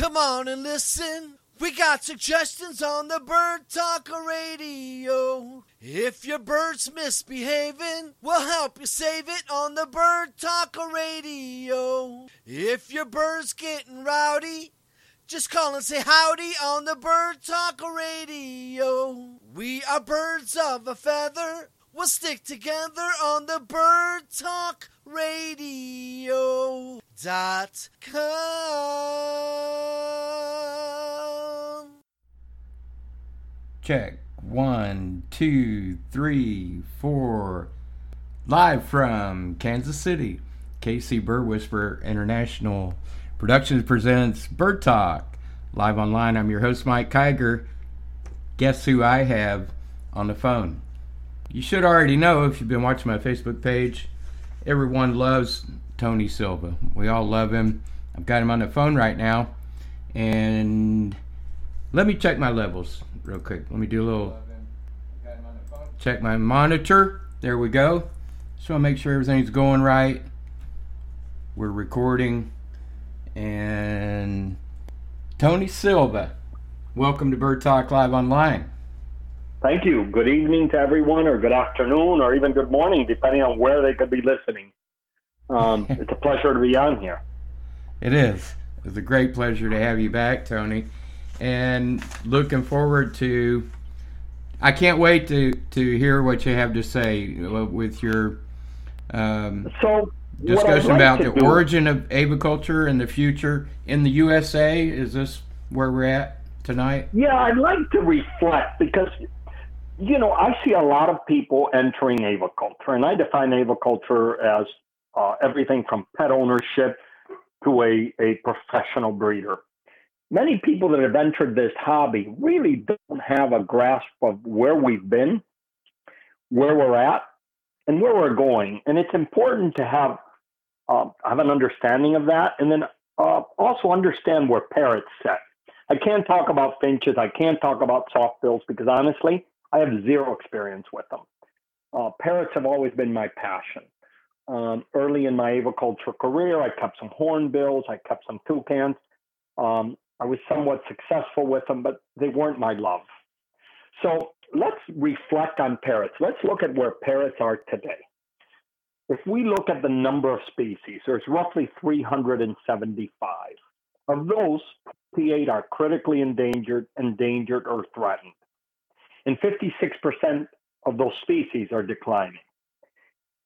Come on and listen. We got suggestions on the Bird Talker Radio. If your bird's misbehaving, we'll help you save it on the Bird Talker Radio. If your bird's getting rowdy, just call and say howdy on the Bird Talker Radio. We are birds of a feather. We'll stick together on the Bird Talk Radio dot com. Check. One, two, three, four. Live from Kansas City, KC Bird Whisperer International Productions presents Bird Talk. Live online, I'm your host, Mike Kiger. Guess who I have on the phone? You should already know if you've been watching my Facebook page. Everyone loves Tony Silva. We all love him. I've got him on the phone right now. And let me check my levels real quick. Let me do a little check my monitor. There we go. Just want to make sure everything's going right. We're recording. And Tony Silva, welcome to Bird Talk Live Online. Thank you. Good evening to everyone, or good afternoon, or even good morning, depending on where they could be listening. Um, it's a pleasure to be on here. It is. It's a great pleasure to have you back, Tony, and looking forward to. I can't wait to to hear what you have to say with your um, so discussion like about the do- origin of aviculture and the future in the USA. Is this where we're at tonight? Yeah, I'd like to reflect because, you know, I see a lot of people entering aviculture, and I define aviculture as uh, everything from pet ownership to a, a professional breeder. Many people that have entered this hobby really don't have a grasp of where we've been, where we're at, and where we're going. And it's important to have uh, have an understanding of that, and then uh, also understand where parrots set. I can't talk about finches. I can't talk about soft bills because honestly, I have zero experience with them. Uh, parrots have always been my passion. Um, early in my aviculture career, I kept some hornbills, I kept some toucans. Um, I was somewhat successful with them, but they weren't my love. So let's reflect on parrots. Let's look at where parrots are today. If we look at the number of species, there's roughly 375. Of those, 58 are critically endangered, endangered, or threatened. And 56% of those species are declining.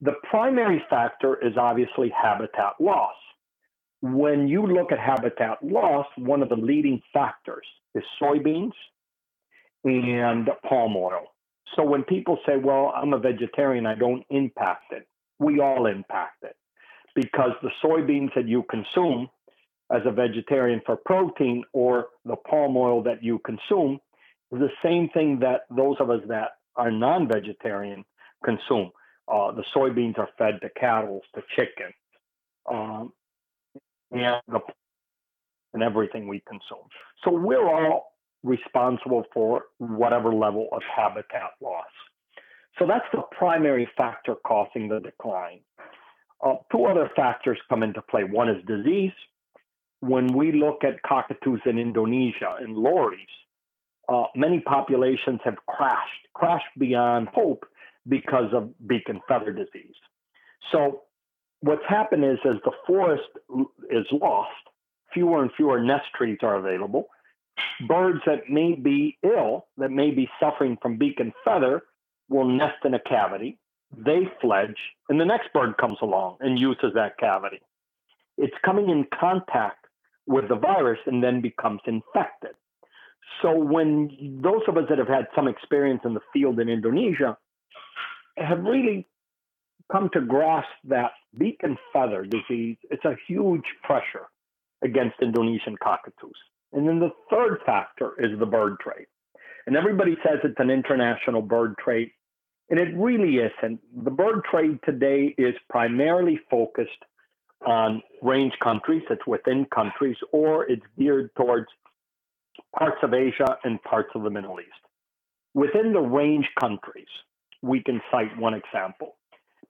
The primary factor is obviously habitat loss. When you look at habitat loss, one of the leading factors is soybeans and palm oil. So when people say, well, I'm a vegetarian, I don't impact it, we all impact it because the soybeans that you consume as a vegetarian for protein or the palm oil that you consume the same thing that those of us that are non vegetarian consume. Uh, the soybeans are fed to cattle, to chickens, um, and, the, and everything we consume. So we're all responsible for whatever level of habitat loss. So that's the primary factor causing the decline. Uh, two other factors come into play. One is disease. When we look at cockatoos in Indonesia and lories, uh, many populations have crashed, crashed beyond hope because of beak and feather disease. So what's happened is as the forest is lost, fewer and fewer nest trees are available. Birds that may be ill, that may be suffering from beak and feather, will nest in a cavity. They fledge, and the next bird comes along and uses that cavity. It's coming in contact with the virus and then becomes infected. So when those of us that have had some experience in the field in Indonesia have really come to grasp that beak and feather disease, it's a huge pressure against Indonesian cockatoos. And then the third factor is the bird trade. And everybody says it's an international bird trade, and it really isn't. The bird trade today is primarily focused on range countries, it's within countries, or it's geared towards parts of Asia and parts of the Middle East. Within the range countries, we can cite one example.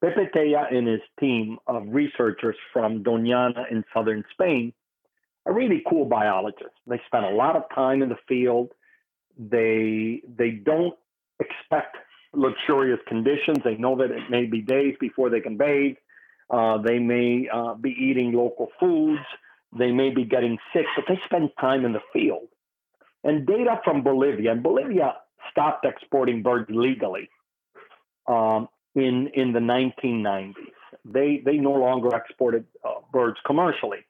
Pepe Tella and his team of researchers from Doñana in southern Spain are really cool biologists. They spend a lot of time in the field. They they don't expect luxurious conditions. They know that it may be days before they can bathe. Uh, they may uh, be eating local foods. They may be getting sick, but they spend time in the field. And data from Bolivia, and Bolivia stopped exporting birds legally um, in in the 1990s. They they no longer exported uh, birds commercially.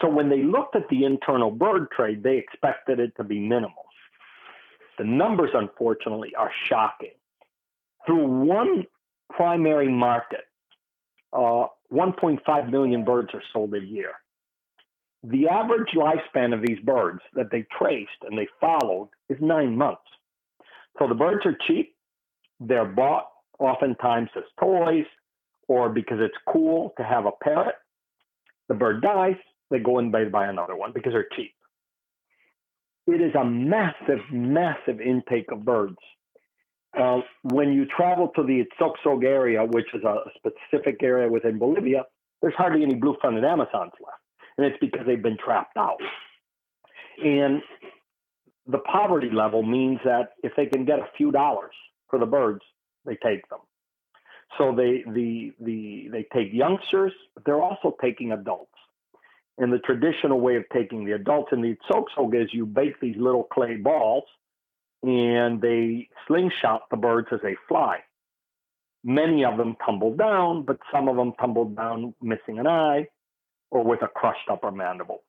So when they looked at the internal bird trade, they expected it to be minimal. The numbers, unfortunately, are shocking. Through one primary market, uh, 1.5 million birds are sold a year. The average lifespan of these birds that they traced and they followed is nine months. So the birds are cheap. They're bought oftentimes as toys or because it's cool to have a parrot. The bird dies, they go and buy, buy another one because they're cheap. It is a massive, massive intake of birds. Uh, when you travel to the Izozog area, which is a specific area within Bolivia, there's hardly any blue-fronted Amazons left, and it's because they've been trapped out. And the poverty level means that if they can get a few dollars for the birds, they take them. So they the the they take youngsters, but they're also taking adults. And the traditional way of taking the adults in the Izozog is you bake these little clay balls and they slingshot the birds as they fly. Many of them tumble down, but some of them tumble down missing an eye or with a crushed upper mandible.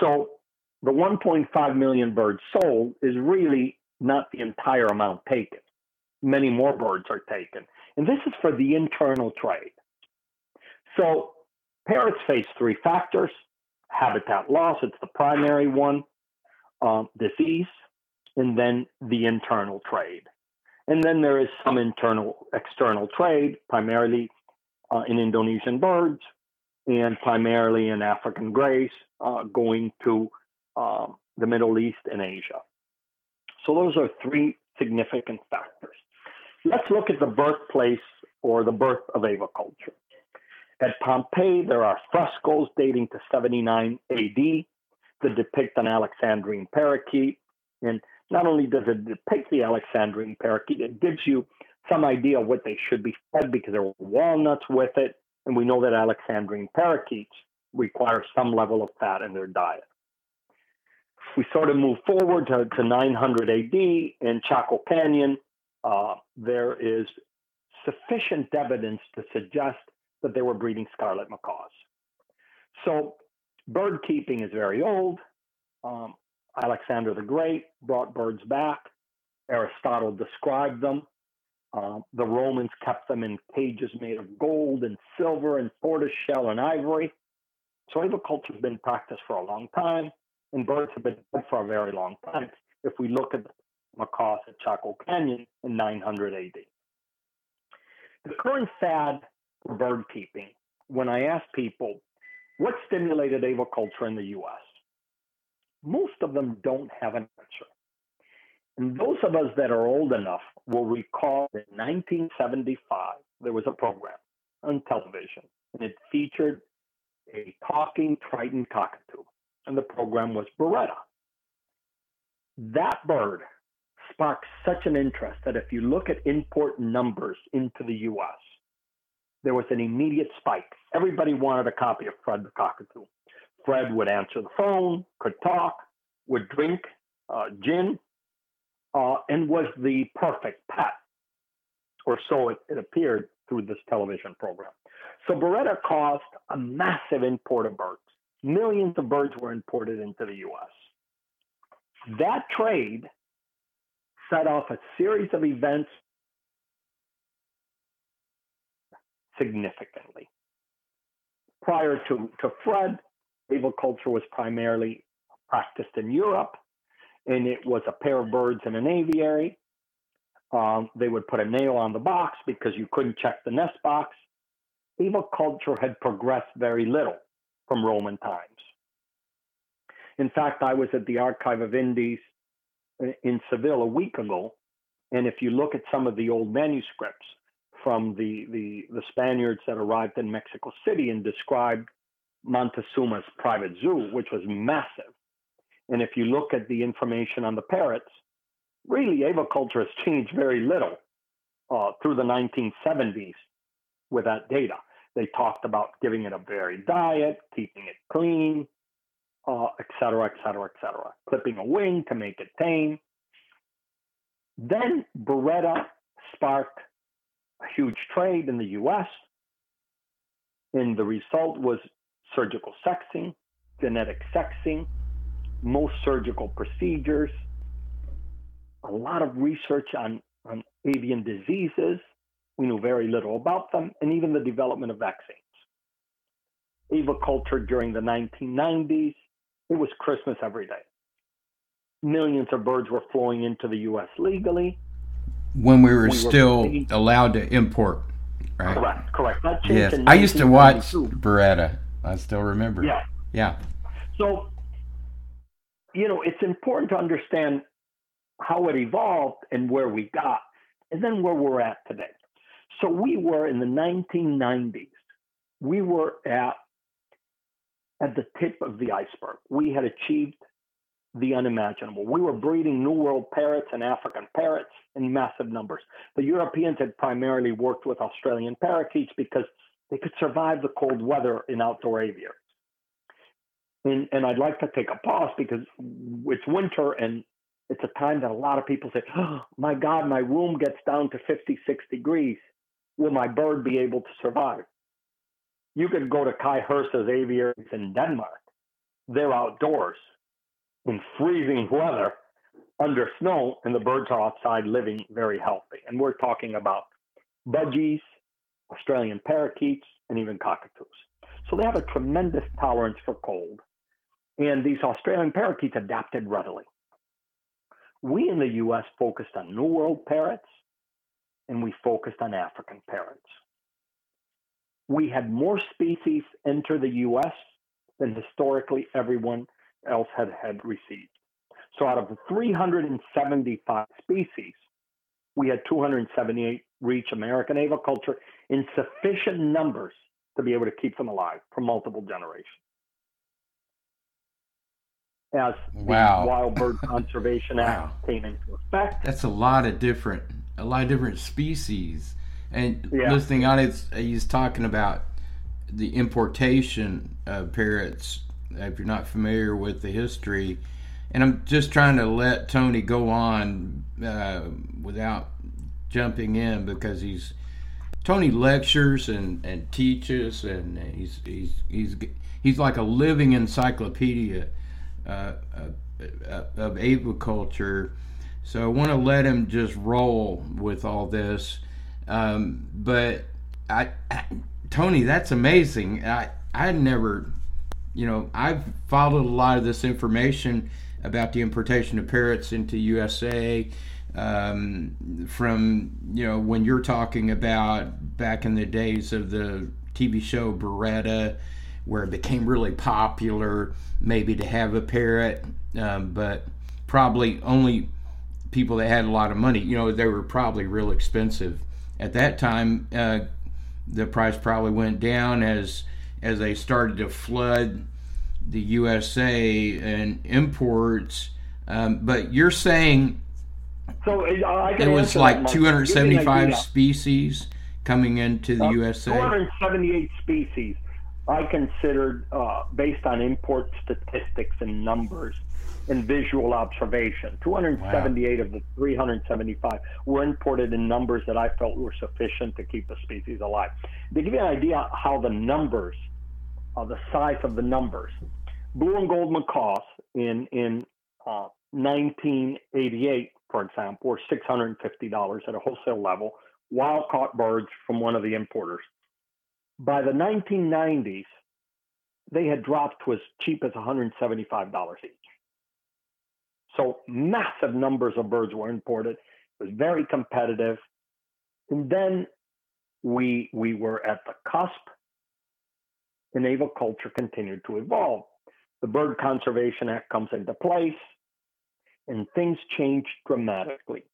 So the 1.5 million birds sold is really not the entire amount taken. Many more birds are taken. And this is for the internal trade. So parrots face three factors habitat loss, it's the primary one, um, disease, and then the internal trade. And then there is some internal, external trade, primarily uh, in Indonesian birds and primarily in African greys uh, going to um, the Middle East and Asia. So those are three significant factors. Let's look at the birthplace or the birth of aviculture. At Pompeii, there are frescoes dating to 79 AD that depict an Alexandrine parakeet. And not only does it depict the Alexandrine parakeet, it gives you some idea what they should be fed because there are walnuts with it. And we know that Alexandrine parakeets require some level of fat in their diet. We sort of move forward to, to 900 AD in Chaco Canyon. Uh, there is sufficient evidence to suggest that they were breeding scarlet macaws. So bird keeping is very old. Um, Alexander the Great brought birds back. Aristotle described them. Uh, the Romans kept them in cages made of gold and silver and tortoiseshell and ivory. So aviculture has been practiced for a long time, and birds have been bred for a very long time. If we look at the macaws at Chaco Canyon in 900 AD. The current fad for bird keeping, when I ask people what stimulated aviculture in the US, most of them don't have an answer. And those of us that are old enough will recall that in 1975, there was a program on television, and it featured a talking Triton cockatoo, and the program was Baretta. That bird sparked such an interest that if you look at import numbers into the US, there was an immediate spike. Everybody wanted a copy of Fred the Cockatoo. Fred would answer the phone, could talk, would drink uh, gin, uh, and was the perfect pet, or so it, it appeared through this television program. So Baretta caused a massive import of birds. Millions of birds were imported into the US. That trade set off a series of events significantly. Prior to, to Fred, aviculture was primarily practiced in Europe, and it was a pair of birds in an aviary. Um, they would put a nail on the box because you couldn't check the nest box. Aviculture had progressed very little from Roman times. In fact, I was at the Archive of Indies in Seville a week ago, and if you look at some of the old manuscripts, from the, the, the Spaniards that arrived in Mexico City and described Montezuma's private zoo, which was massive. And if you look at the information on the parrots, really aviculture has changed very little uh, through the 1970s with that data. They talked about giving it a varied diet, keeping it clean, uh, et cetera, et cetera, et cetera, clipping a wing to make it tame. Then Baretta sparked a huge trade in the US, and the result was surgical sexing, genetic sexing, most surgical procedures, a lot of research on, on avian diseases. We knew very little about them, and even the development of vaccines. Aviculture during the 1990s, it was Christmas every day. Millions of birds were flowing into the U.S. legally. When we were we still were allowed to import, right? Correct, correct. That yes, I used to watch Baretta. I still remember. Yeah, yeah. So, you know, it's important to understand how it evolved and where we got, and then where we're at today. So we were in the 1990s. We were at at the tip of the iceberg. We had achieved the unimaginable. We were breeding New World parrots and African parrots in massive numbers. The Europeans had primarily worked with Australian parakeets because they could survive the cold weather in outdoor aviaries. And, and I'd like to take a pause because it's winter and it's a time that a lot of people say, oh, my God, my room gets down to 56 degrees. Will my bird be able to survive? You could go to Kai Hirst's aviaries in Denmark. They're outdoors in freezing weather under snow, and the birds are outside living very healthy. And we're talking about budgies, Australian parakeets, and even cockatoos. So they have a tremendous tolerance for cold. And these Australian parakeets adapted readily. We in the US focused on New World parrots and we focused on African parrots. We had more species enter the US than historically everyone else had, had received. So out of 375 species, we had 278 reach American aviculture in sufficient numbers to be able to keep them alive for multiple generations as wow. the Wild Bird Conservation wow. Act came into effect. That's a lot of different, a lot of different species. And yeah. listening on it, he's talking about the importation of parrots. If you're not familiar with the history, and I'm just trying to let Tony go on uh, without jumping in because he's Tony lectures and, and teaches and he's he's he's he's like a living encyclopedia uh, uh, of aviculture. So I want to let him just roll with all this. Um, but I, I, Tony, that's amazing. I I never, you know, I've followed a lot of this information about the importation of parrots into USA um, from you know when you're talking about back in the days of the TV show Baretta where it became really popular, maybe to have a parrot, um, but probably only people that had a lot of money. You know, they were probably real expensive at that time. Uh, the price probably went down as as they started to flood the USA and imports. Um, but you're saying so uh, it was like 275 species coming into the uh, USA. 278 species. I considered, uh, based on import statistics and numbers and visual observation, 278 wow. of the 375 were imported in numbers that I felt were sufficient to keep the species alive. To give you an idea how the numbers, uh, the size of the numbers, blue and gold macaws in in uh, 1988, for example, were $650 at a wholesale level. Wild caught birds from one of the importers by the 1990s, they had dropped to as cheap as $175 each. So massive numbers of birds were imported. It was very competitive. And then we we were at the cusp, and aviculture continued to evolve. The Bird Conservation Act comes into place, and things changed dramatically.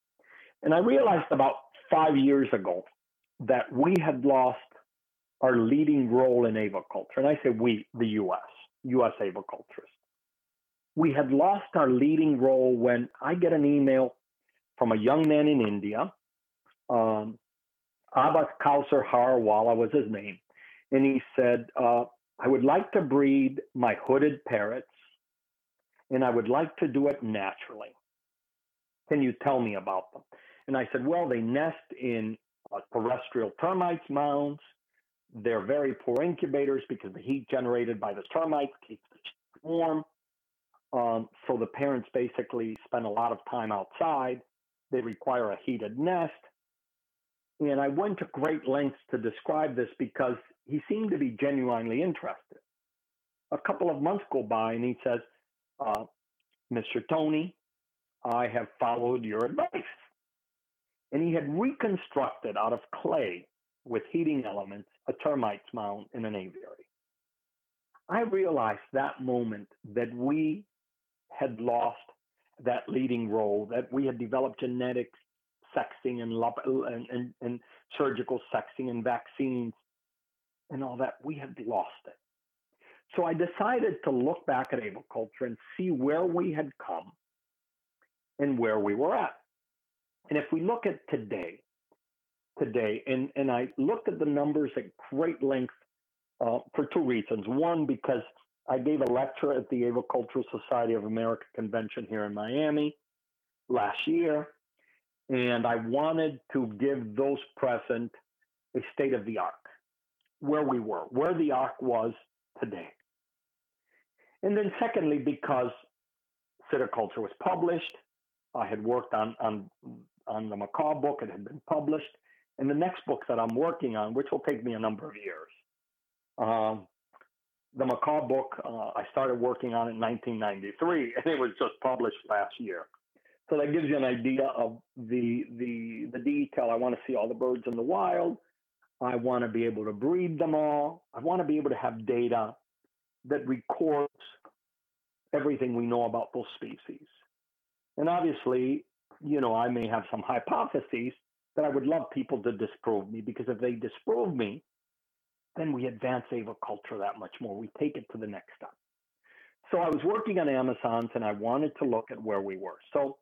And I realized about five years ago that we had lost our leading role in aviculture. And I say we, the U.S., U.S. aviculturists. We had lost our leading role when I get an email from a young man in India, um, Abbas Kausar Harwala was his name, and he said, uh, I would like to breed my hooded parrots, and I would like to do it naturally. Can you tell me about them? And I said, Well, they nest in uh, terrestrial termites mounds. They're very poor incubators because the heat generated by the termites keeps the warm. Um, so the parents basically spend a lot of time outside. They require a heated nest. And I went to great lengths to describe this because he seemed to be genuinely interested. A couple of months go by and he says, uh, Mr. Tony, I have followed your advice. And he had reconstructed out of clay with heating elements a termites mound in an aviary. I realized that moment that we had lost that leading role, that we had developed genetic sexing and, and, and, and surgical sexing and vaccines and all that. We had lost it. So I decided to look back at aviculture and see where we had come and where we were at. And if we look at today, today, and, and I looked at the numbers at great length uh, for two reasons. One, because I gave a lecture at the Avicultural Society of America convention here in Miami last year, and I wanted to give those present a state of the art, where we were, where the ark was today. And then, secondly, because Culture was published, I had worked on, on, on the macaw book, it had been published, and the next book that I'm working on, which will take me a number of years. Um, the macaw book, uh, I started working on in 1993, and it was just published last year. So that gives you an idea of the the the detail. I want to see all the birds in the wild. I want to be able to breed them all. I want to be able to have data that records everything we know about those species. And obviously, you know, I may have some hypotheses that I would love people to disprove me because if they disprove me, then we advance aviculture that much more. We take it to the next step. So I was working on Amazons and I wanted to look at where we were. So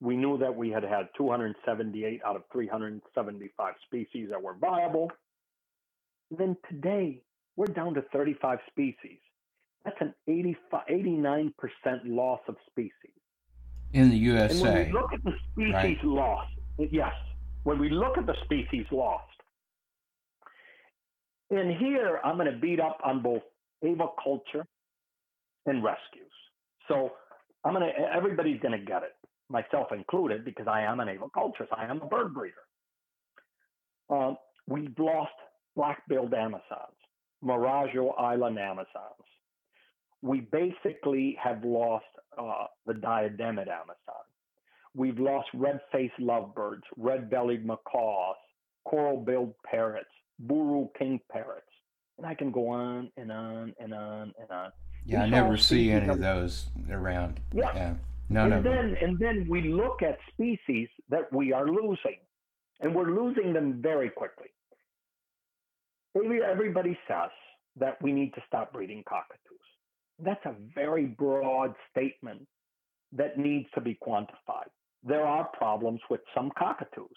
we knew that we had had 278 out of 375 species that were viable. then today, we're down to 35 species. That's an 85, 89% loss of species. In the USA. And when we look at the species right? lost, yes, when we look at the species lost, and here I'm going to beat up on both aviculture and rescues. So I'm going to, everybody's going to get it myself included, because I am an aviculturist, I am a bird breeder. Um, we've lost black-billed Amazons, Marajo Island Amazons. We basically have lost uh, the diademed Amazon. We've lost red-faced lovebirds, red-bellied macaws, coral-billed parrots, buru king parrots, and I can go on and on and on and on. Yeah, I never see any of those around. Yeah. yeah. None and then them. and then we look at species that we are losing, and we're losing them very quickly. Maybe Everybody says that we need to stop breeding cockatoos. That's a very broad statement that needs to be quantified. There are problems with some cockatoos.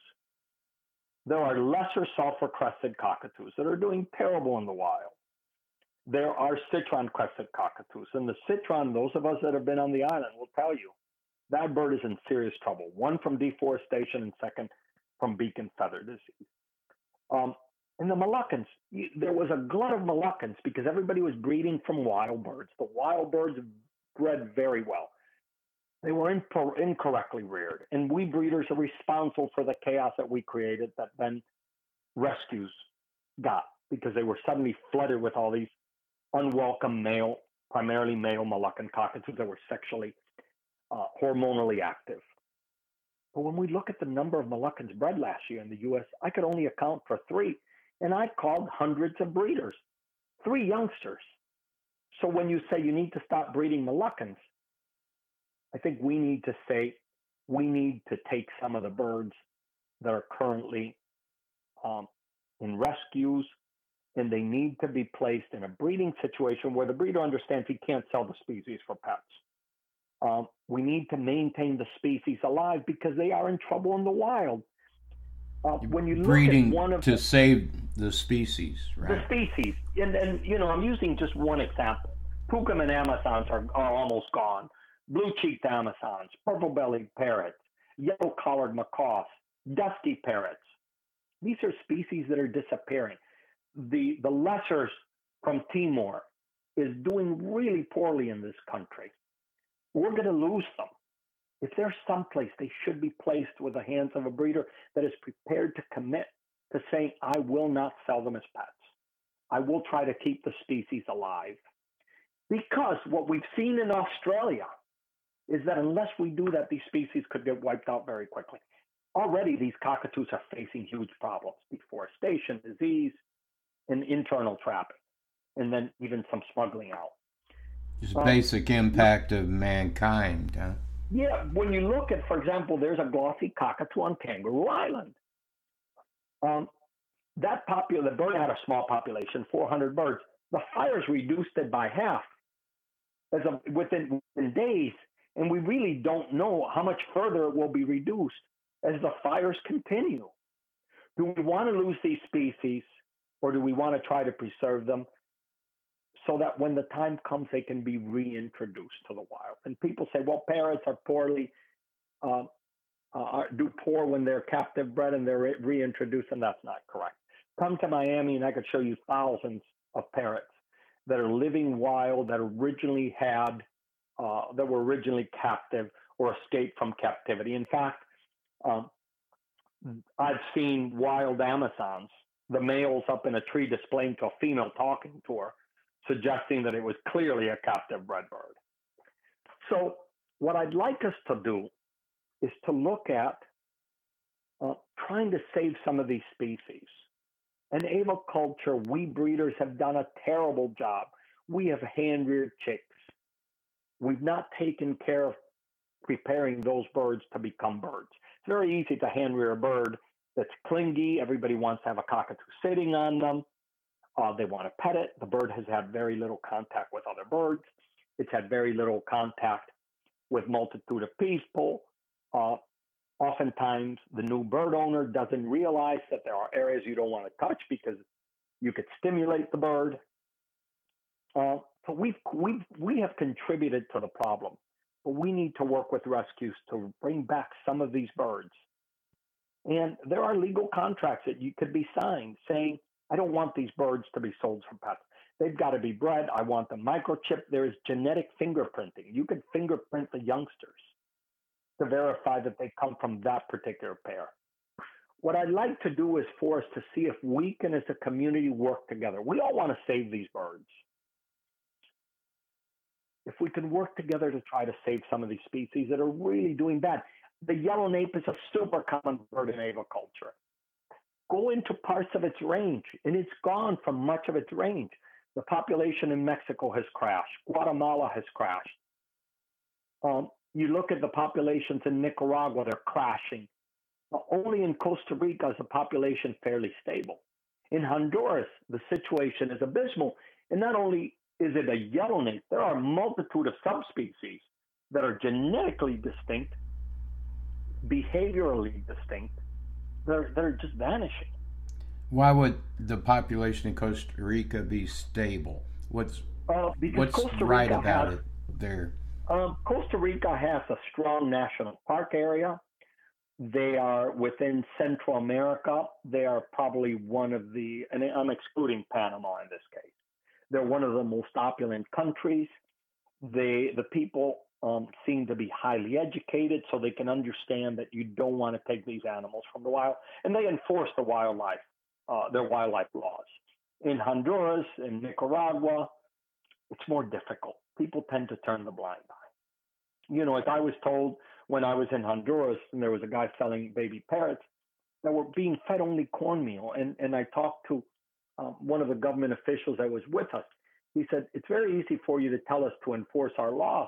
There are lesser sulfur crested cockatoos that are doing terrible in the wild. There are citron crested cockatoos. And the citron, those of us that have been on the island will tell you, that bird is in serious trouble. One from deforestation, and second from beak and feather disease. Um, and the Moluccans, there was a glut of Moluccans because everybody was breeding from wild birds. The wild birds bred very well. They were incorrectly reared, and we breeders are responsible for the chaos that we created that then rescues got because they were suddenly flooded with all these unwelcome male, primarily male Moluccan cockatoos that were sexually uh, hormonally active. But when we look at the number of Moluccans bred last year in the U.S., I could only account for three, and I called hundreds of breeders, three youngsters. So when you say you need to stop breeding Moluccans, I think we need to say we need to take some of the birds that are currently um, in rescues and they need to be placed in a breeding situation where the breeder understands he can't sell the species for pets. Um, we need to maintain the species alive because they are in trouble in the wild. Uh, when you breeding look at one of to the, save the species, right? The species, and and you know, I'm using just one example. Tucuman amazons are, are almost gone. Blue-cheeked amazons, purple-bellied parrots, yellow-collared macaws, dusky parrots. These are species that are disappearing. The the lessers from Timor is doing really poorly in this country. We're going to lose them. If there's someplace they should be placed with the hands of a breeder that is prepared to commit to saying, I will not sell them as pets. I will try to keep the species alive. Because what we've seen in Australia is that unless we do that, these species could get wiped out very quickly. Already, these cockatoos are facing huge problems deforestation, disease, and internal trapping, and then even some smuggling out. Just um, basic impact of mankind. Huh? Yeah, when you look at, for example, there's a glossy cockatoo on Kangaroo Island. Um, that popular, the bird had a small population, 400 birds. The fires reduced it by half as a, within, within days, and we really don't know how much further it will be reduced as the fires continue. Do we want to lose these species, or do we want to try to preserve them? so that when the time comes, they can be reintroduced to the wild. And people say, well, parrots are poorly, uh, uh, do poor when they're captive bred and they're reintroduced, and that's not correct. Come to Miami and I could show you thousands of parrots that are living wild that originally had, uh, that were originally captive or escaped from captivity. In fact, um, I've seen wild Amazons, the males up in a tree displaying to a female talking to her suggesting that it was clearly a captive bred bird. So, what I'd like us to do is to look at uh, trying to save some of these species. In aviculture, we breeders have done a terrible job. We have hand reared chicks. We've not taken care of preparing those birds to become birds. It's very easy to hand rear a bird that's clingy. Everybody wants to have a cockatoo sitting on them. Uh, they want to pet it. The bird has had very little contact with other birds. It's had very little contact with multitude of people. Uh, oftentimes, the new bird owner doesn't realize that there are areas you don't want to touch because you could stimulate the bird. Uh, so we've, we've, we have contributed to the problem, but we need to work with rescues to bring back some of these birds. And there are legal contracts that you could be signed saying I don't want these birds to be sold for pets. They've got to be bred. I want them microchip. There is genetic fingerprinting. You can fingerprint the youngsters to verify that they come from that particular pair. What I'd like to do is for us to see if we can, as a community, work together. We all want to save these birds. If we can work together to try to save some of these species that are really doing bad. The yellow nape is a super common bird in aviculture go into parts of its range, and it's gone from much of its range. The population in Mexico has crashed. Guatemala has crashed. Um, you look at the populations in Nicaragua, they're crashing. only in Costa Rica is the population fairly stable. In Honduras, the situation is abysmal. And not only is it a yellownape, there are a multitude of subspecies that are genetically distinct, behaviorally distinct, they're they're just vanishing. Why would the population in Costa Rica be stable? What's uh, what's Costa right about has, it there? Um, Costa Rica has a strong national park area. They are within Central America. They are probably one of the, and I'm excluding Panama in this case. They're one of the most opulent countries. They, the people um, seem to be highly educated so they can understand that you don't want to take these animals from the wild and they enforce the wildlife uh, their wildlife laws. In honduras in nicaragua it's more difficult. People tend to turn the blind eye. You know as i was told when i was in honduras and there was a guy selling baby parrots that were being fed only cornmeal and, and i talked to um, one of the government officials that was with us he said it's very easy for you to tell us to enforce our laws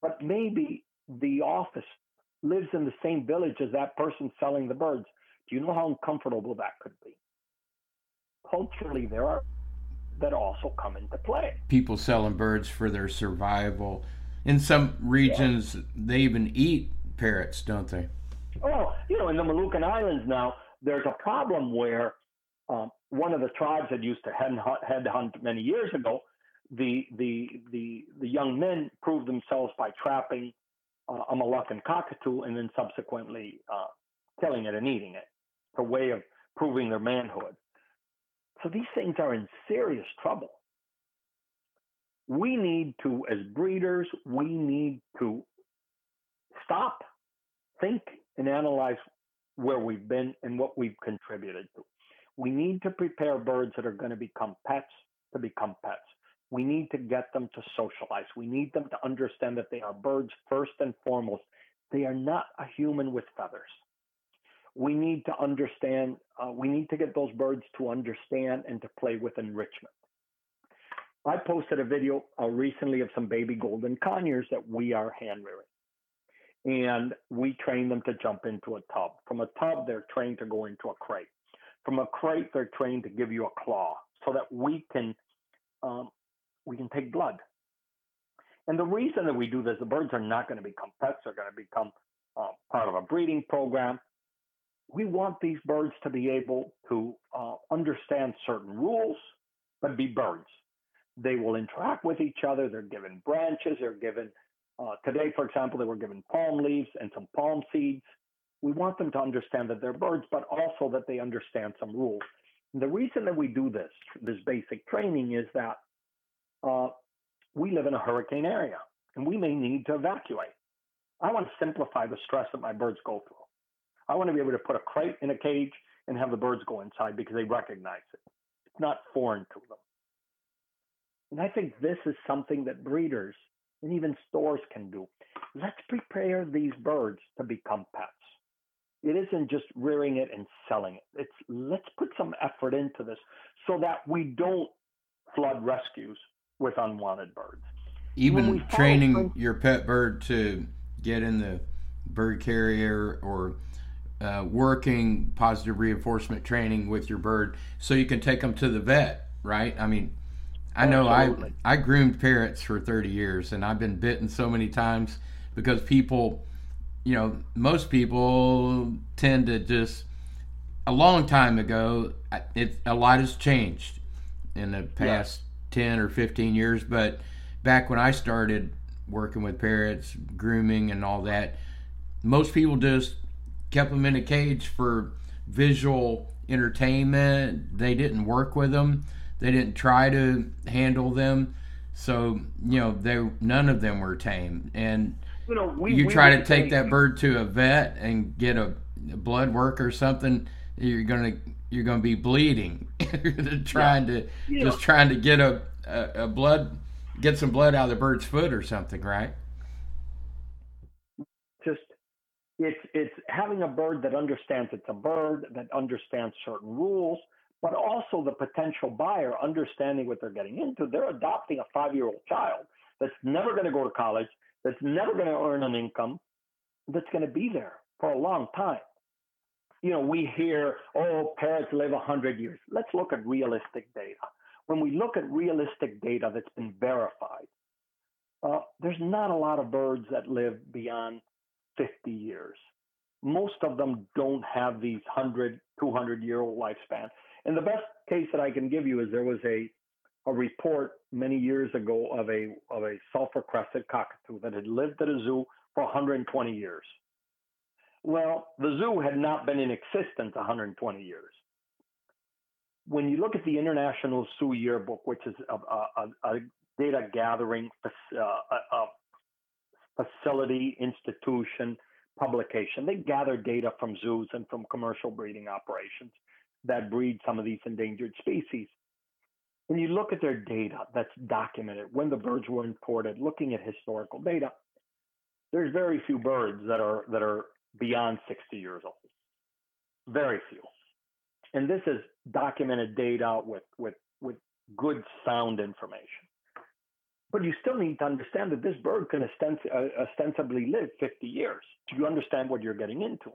but maybe the office lives in the same village as that person selling the birds. Do you know how uncomfortable that could be? Culturally, there are that also come into play. People selling birds for their survival. In some regions, yeah. they even eat parrots, don't they? Oh, you know, in the Moluccan Islands now, there's a problem where um, one of the tribes that used to head hunt, many years ago, the the the the young men proved themselves by trapping uh, a Moluccan cockatoo and then subsequently uh, killing it and eating it. It's a way of proving their manhood. So these things are in serious trouble. We need to, as breeders, we need to stop, think, and analyze where we've been and what we've contributed to. We need to prepare birds that are going to become pets to become pets. We need to get them to socialize. We need them to understand that they are birds first and foremost. They are not a human with feathers we need to understand, uh, we need to get those birds to understand and to play with enrichment. I posted a video uh, recently of some baby golden conures that we are hand rearing. And we train them to jump into a tub. From a tub, they're trained to go into a crate. From a crate, they're trained to give you a claw so that we can um, we can take blood. And the reason that we do this, the birds are not going to become pets; they're going to become uh, part of a breeding program we want these birds to be able to uh, understand certain rules, but be birds. They will interact with each other. They're given branches. They're given, uh, today, for example, they were given palm leaves and some palm seeds. We want them to understand that they're birds, but also that they understand some rules. And the reason that we do this, this basic training, is that uh, we live in a hurricane area and we may need to evacuate. I want to simplify the stress that my birds go through. I want to be able to put a crate in a cage and have the birds go inside because they recognize it. It's not foreign to them. And I think this is something that breeders and even stores can do. Let's prepare these birds to become pets. It isn't just rearing it and selling it. It's let's put some effort into this so that we don't flood rescues with unwanted birds. Even training your pet bird to get in the bird carrier or uh, working positive reinforcement training with your bird so you can take them to the vet, right? I mean, I know Absolutely. I I groomed parrots for 30 years and I've been bitten so many times because people, you know, most people tend to just a long time ago it a lot has changed in the past yeah. 10 or 15 years, but back when I started working with parrots, grooming and all that, most people just kept them in a cage for visual entertainment. They didn't work with them. They didn't try to handle them. So you know, they none of them were tame. And you know, we, you we try to take that bird to a vet and get a blood work or something, you're gonna you're gonna be bleeding. trying yeah. to you just know. trying to get a, a, a blood get some blood out of the bird's foot or something, right? Just it's it's having a bird that understands it's a bird, that understands certain rules, but also the potential buyer understanding what they're getting into. They're adopting a five-year-old child that's never going to go to college, that's never going to earn an income, that's going to be there for a long time. You know, we hear, oh, parrots live 100 years. Let's look at realistic data. When we look at realistic data that's been verified, uh, there's not a lot of birds that live beyond 50 years. Most of them don't have these 100, 200 year old lifespan. And the best case that I can give you is there was a, a report many years ago of a, of a sulfur crested cockatoo that had lived at a zoo for 120 years. Well, the zoo had not been in existence 120 years. When you look at the International Zoo Yearbook, which is a, a, a data gathering uh, a, facility, institution, publication. They gather data from zoos and from commercial breeding operations that breed some of these endangered species. When you look at their data that's documented, when the birds were imported, looking at historical data, there's very few birds that are that are beyond 60 years old. Very few. And this is documented data with with with good sound information. But you still need to understand that this bird can uh, ostensibly live 50 years. Do you understand what you're getting into?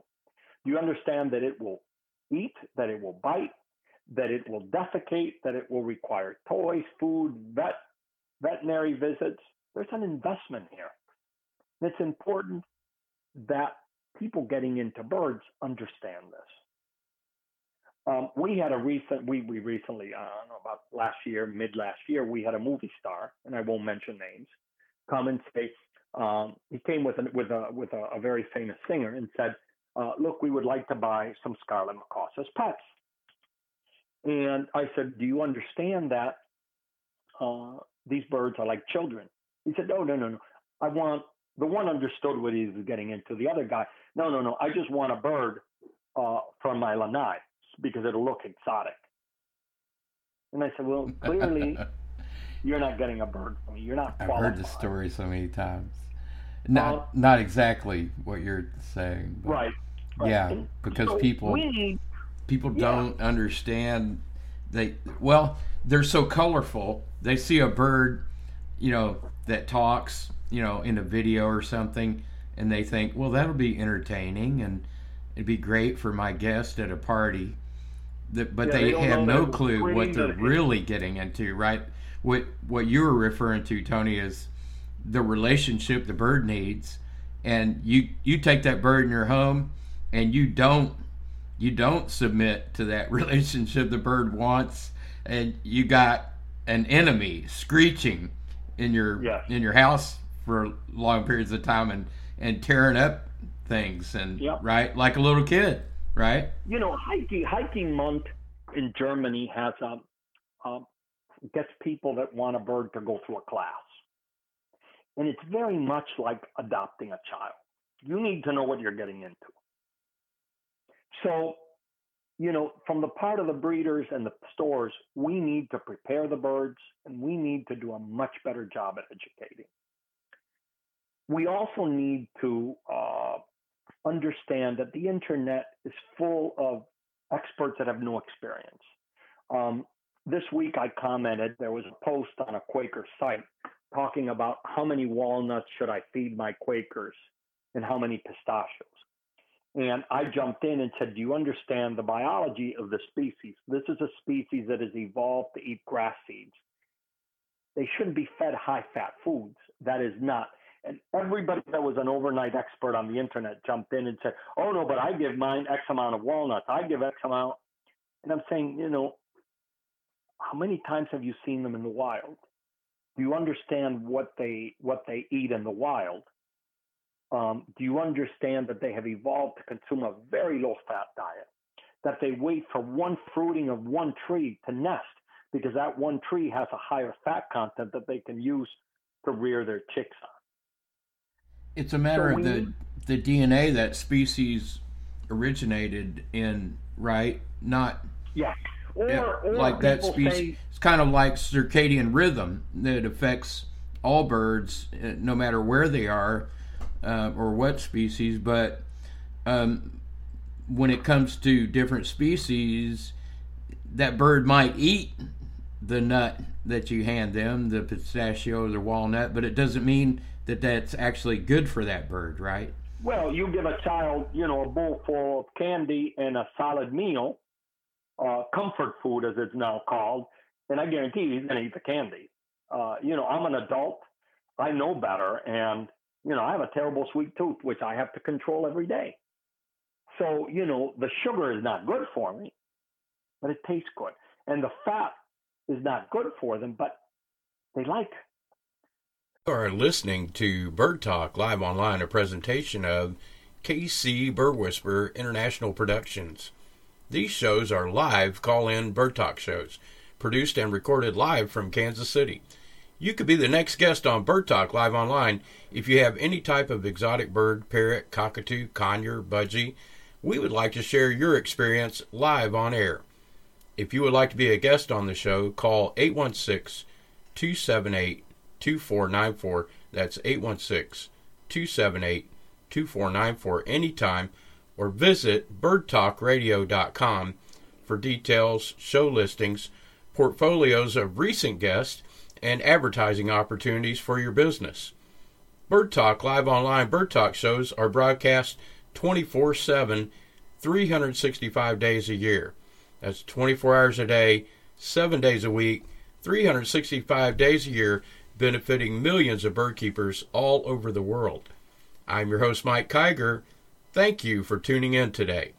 Do you understand that it will eat, that it will bite, that it will defecate, that it will require toys, food, vet, veterinary visits. There's an investment here. It's important that people getting into birds understand this. Um, we had a recent, we, we recently, I don't know, about last year, mid last year, we had a movie star, and I won't mention names, come and say, um, he came with, an, with, a, with a, a very famous singer and said, uh, look, we would like to buy some scarlet macaws as pets. And I said, do you understand that uh, these birds are like children? He said, no, no, no, no. I want, the one understood what he was getting into. The other guy, no, no, no. I just want a bird uh, from my lanai because it'll look exotic. And I said, well, clearly you're not getting a bird from me. You're not. I've qualified. heard the story so many times. Not Uh, not exactly what you're saying. Right. right. Yeah, And because so people we people don't understand they well they're so colorful. They see a bird you know that talks you know in a video or something and they think well that'll be entertaining and it'd be great for my guest at a party. That, but Yeah, they, they have no clue what they're really getting into right? What what you were referring to tony is the relationship the bird needs and you you take that bird in your home and you don't you don't submit to that relationship the bird wants and you got an enemy screeching in your in your house for long periods of time and and tearing up things and Yep. right like a little kid right you know, hiking hiking month in Germany has um, um, gets people that want a bird to go through a class, and it's very much like adopting a child. You need to know what you're getting into. So, you know, from the part of the breeders and the stores, we need to prepare the birds, and we need to do a much better job at educating. We also need to uh, understand that the internet is full of experts that have no experience. Um, this week, I commented there was a post on a Quaker site talking about how many walnuts should I feed my Quakers and how many pistachios. And I jumped in and said, Do you understand the biology of the species? This is a species that has evolved to eat grass seeds. They shouldn't be fed high fat foods. That is not. And everybody that was an overnight expert on the internet jumped in and said, Oh, no, but I give mine X amount of walnuts. I give X amount. And I'm saying, you know, how many times have you seen them in the wild? Do you understand what they what they eat in the wild? Um, do you understand that they have evolved to consume a very low fat diet? That they wait for one fruiting of one tree to nest because that one tree has a higher fat content that they can use to rear their chicks on. it's a matter So of the the dna that species originated in right not Yes. Or, Yeah, or like that species. say, It's kind of like circadian rhythm that affects all birds, uh, no matter where they are uh, or what species. But um, when it comes to different species, that bird might eat the nut that you hand them, the pistachio the walnut, but it doesn't mean that that's actually good for that bird, right? Well, you give a child, you know, a bowl full of candy and a solid meal, uh, comfort food as it's now called, and I guarantee he's going to eat the candy. Uh, you know, I'm an adult. I know better. And, you know, I have a terrible sweet tooth, which I have to control every day. So, you know, the sugar is not good for me, but it tastes good. And the fat is not good for them, but they like. You are listening to Bird Talk live online, a presentation of KC Bird Whisperer International Productions. These shows are live call in Bird Talk shows, produced and recorded live from Kansas City. You could be the next guest on Bird Talk live online if you have any type of exotic bird, parrot, cockatoo, conure, budgie. We would like to share your experience live on air. If you would like to be a guest on the show, call 816 278 2494. That's 816 278 2494 anytime or visit birdtalkradio.com for details, show listings, portfolios of recent guests, and advertising opportunities for your business. Bird Talk live online Bird Talk shows are broadcast 24 7, 365 days a year. That's 24 hours a day, 7 days a week, 365 days a year, benefiting millions of bird keepers all over the world. I'm your host, Mike Kiger. Thank you for tuning in today.